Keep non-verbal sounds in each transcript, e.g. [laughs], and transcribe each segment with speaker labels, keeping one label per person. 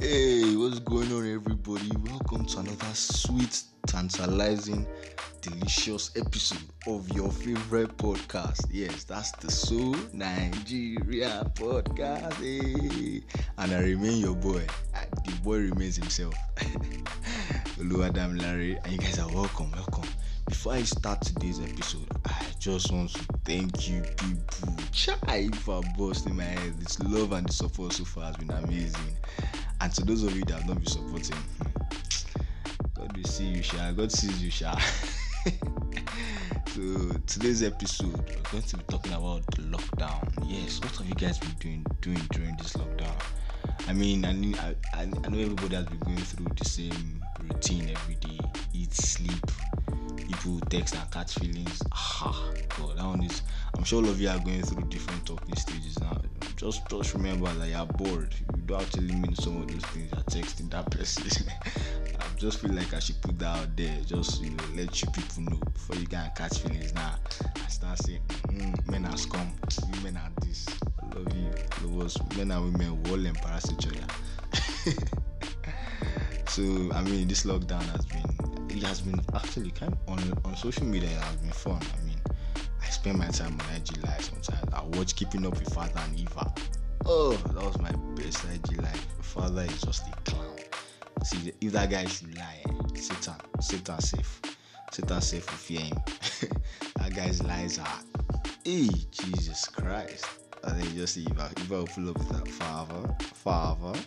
Speaker 1: Hey, what's going on, everybody? Welcome to another sweet, tantalizing, delicious episode of your favorite podcast. Yes, that's the Soul Nigeria podcast. Hey. And I remain your boy. The boy remains himself. [laughs] Hello, Adam Larry, and you guys are welcome. Welcome. Before I start today's episode, I just want to thank you people. Chai for busting my head. This love and the support so far has been amazing. And to those of you that have not been supporting, God will see you, Sha. God sees you, Sha. [laughs] so today's episode, we're going to be talking about lockdown. Yes, what have you guys been doing doing during this lockdown? I mean, I, mean, I, I, I know everybody has been going through the same routine every day: eat, sleep, people text and catch feelings. Ah, God, that one is. I'm sure all of you are going through different talking stages now. Just, just remember that you're bored. You don't actually mean some of those things. You're texting that [laughs] person. I just feel like I should put that out there. Just you know, let you people know before you can catch feelings. Now, I start saying, mm, men are scum, women are this. I love you. Love us. Men and women will all embarrass each other. [laughs] so I mean, this lockdown has been it has been actually kind of on on social media. It has been fun. I mean, I spend my time on IG Live sometimes. I watch Keeping Up with Father and Eva. Oh, that was my best IG Live. Father is just a clown. See, if that guy should lie, eh, Satan, Satan safe, Satan safe will fear him. [laughs] that guy's lies are, hey, Jesus Christ. And then just Eva, Eva will pull up with that father, father.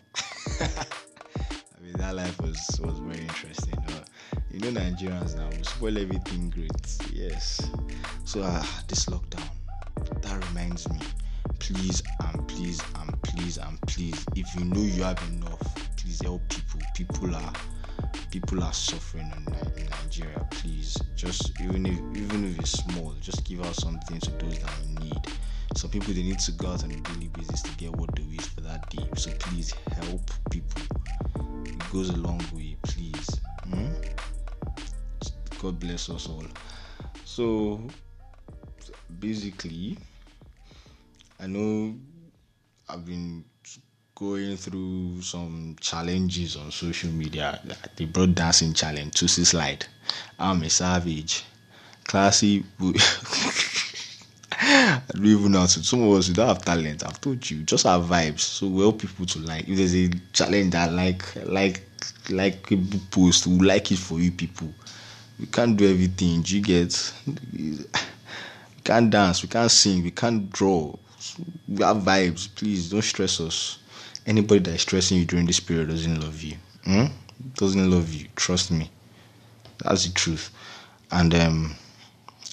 Speaker 1: [laughs] I mean, that life was was very interesting. Know, Nigerians now we spoil everything great. Yes. So uh, this lockdown, that reminds me. Please and please and please and please, if you know you have enough, please help people. People are people are suffering in, Nigeria. Please, just even if even if it's small, just give out something to those that need. Some people they need to go out on a daily basis to get what they wish for that day. So please help people. It goes a long way, please. God bless us all. So basically, I know I've been going through some challenges on social media. The broad dancing challenge, Toosie slide. I'm a savage. Classy. [laughs] I don't even know how to. Some of us we don't have talent. I've told you, just have vibes. So we help people to like. If there's a challenge that like like like people post, we like it for you people. We can't do everything. You get? We can't dance. We can't sing. We can't draw. We have vibes. Please don't stress us. Anybody that is stressing you during this period doesn't love you. Hmm? Doesn't love you. Trust me. That's the truth. And um,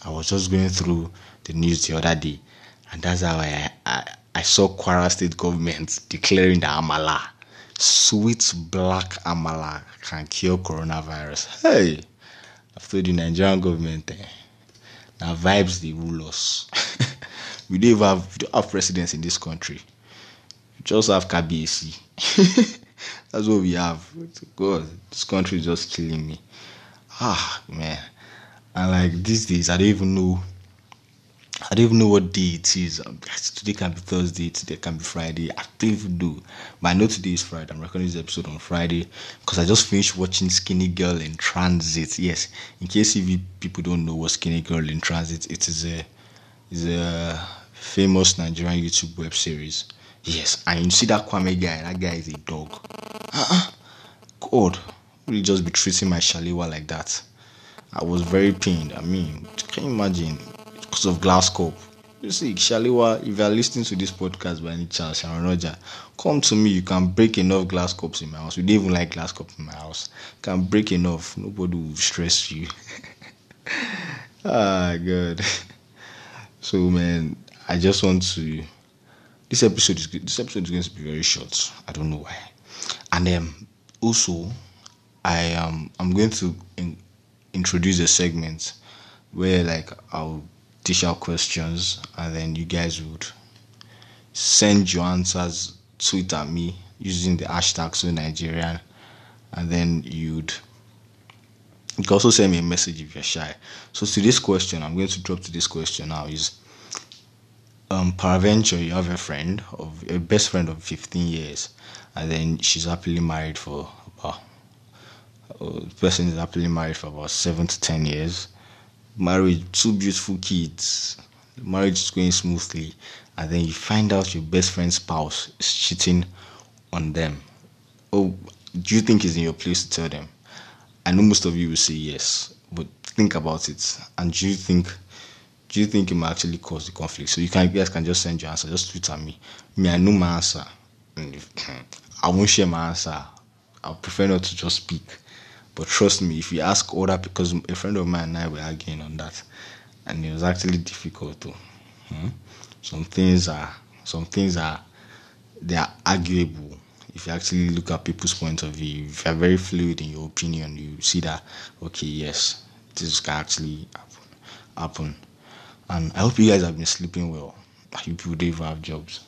Speaker 1: I was just going through the news the other day, and that's how I I, I saw Kwara State government declaring that Amala, sweet black Amala, can cure coronavirus. Hey, Told the Nigerian government, eh, now vibes they rule us. [laughs] we don't even have, we don't have presidents in this country. We just have KBAC. [laughs] That's what we have. God, this country is just killing me. Ah, man. And like these days, I don't even know. I don't even know what day it is. Um, Today can be Thursday, today can be Friday. I don't even know. But I know today is Friday. I'm recording this episode on Friday because I just finished watching Skinny Girl in Transit. Yes, in case if you people don't know what Skinny Girl in Transit, it is a is a famous Nigerian YouTube web series. Yes, and you see that Kwame guy. That guy is a dog. Uh-uh. God, you just be treating my Shalewa like that? I was very pained. I mean, can you imagine? Of glass cup. You see, Shalewa, if you are listening to this podcast by any chance, Sharon Roger, come to me. You can break enough glass cups in my house. We don't even like glass cup in my house. You can break enough. Nobody will stress you. [laughs] ah, God. [laughs] So, man, I just want to. This episode is this episode is going to be very short. I don't know why. And um, also, I am I'm going to in, introduce a segment where like I'll out questions and then you guys would send your answers tweet at me using the hashtag so Nigerian and then you'd you can also send me a message if you're shy. So to this question, I'm going to drop to this question now is um peradventure you have a friend of a best friend of 15 years and then she's happily married for about uh, person is happily married for about seven to ten years married two beautiful kids marriage is going smoothly and then you find out your best friend's spouse is cheating on them oh do you think it's in your place to tell them i know most of you will say yes but think about it and do you think do you think it might actually cause the conflict? So you can you guys can just send your answer, just tweet at me. Me, I know my answer. [clears throat] I won't share my answer. I prefer not to just speak. But trust me, if you ask other because a friend of mine and I were arguing on that, and it was actually difficult to. Hmm? Some things are some things are they are arguable. If you actually look at people's point of view, if you're very fluid in your opinion, you see that okay, yes, this can actually happen. happen. And I hope you guys have been sleeping well. [laughs] You people don't even have jobs.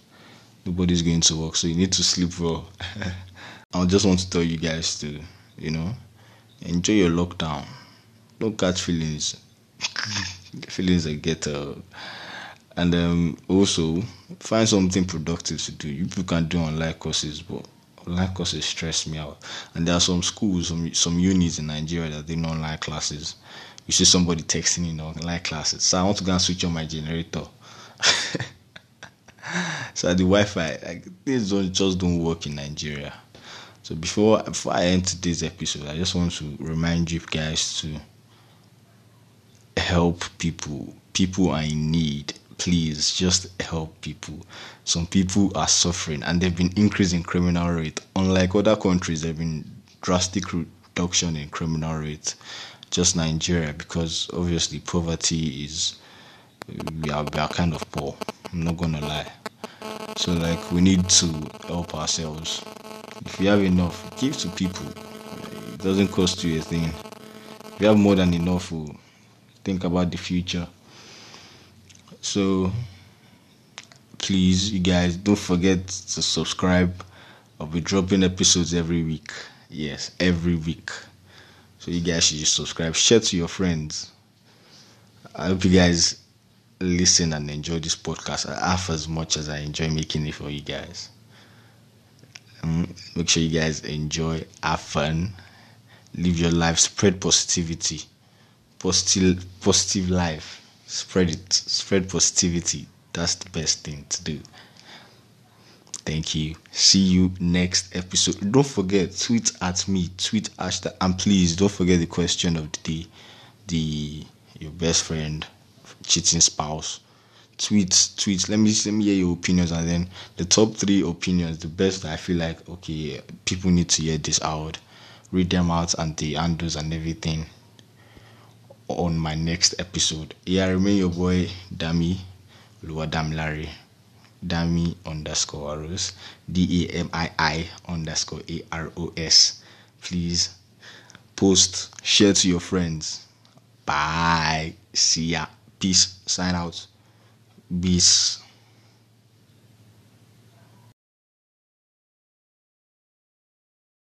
Speaker 1: Nobody's going to work, so you need to sleep well. [laughs] I just want to tell you guys to, you know, enjoy your lockdown. Don't catch feelings. [laughs] feelings that get uh, and um, also find something productive to do. You people can do online courses, but online courses stress me out. And there are some schools, some some unis in Nigeria that they do online classes you see somebody texting in online classes. So I want to go and switch on my generator. [laughs] so the Wi-Fi, like things don't just don't work in Nigeria. So before before I end today's episode, I just want to remind you guys to help people. People are in need. Please just help people. Some people are suffering and they've been increasing criminal rate. Unlike other countries, there've been drastic reduction in criminal rate just Nigeria because obviously poverty is we are, we are kind of poor. I'm not gonna lie. So like we need to help ourselves. If you have enough, give to people. It doesn't cost you a thing. If you have more than enough, we'll think about the future. So please, you guys, don't forget to subscribe. I'll be dropping episodes every week. Yes, every week. So you guys should just subscribe, share to your friends. I hope you guys listen and enjoy this podcast half as much as I enjoy making it for you guys. Um, make sure you guys enjoy, have fun, live your life, spread positivity, positive, positive life. Spread it, spread positivity. That's the best thing to do. Thank you. See you next episode. Don't forget, tweet at me, tweet hashtag, and please don't forget the question of the day. The your best friend, cheating spouse. Tweet, tweet. Let me let me hear your opinions, and then the top three opinions, the best I feel like okay, people need to hear this out. Read them out and the handles and everything on my next episode. Yeah, I remain your boy Dami Luadam Larry. Dami underscore Aros, D A M I I underscore A R O S. Please post, share to your friends. Bye. See ya. Peace. Sign out. Peace.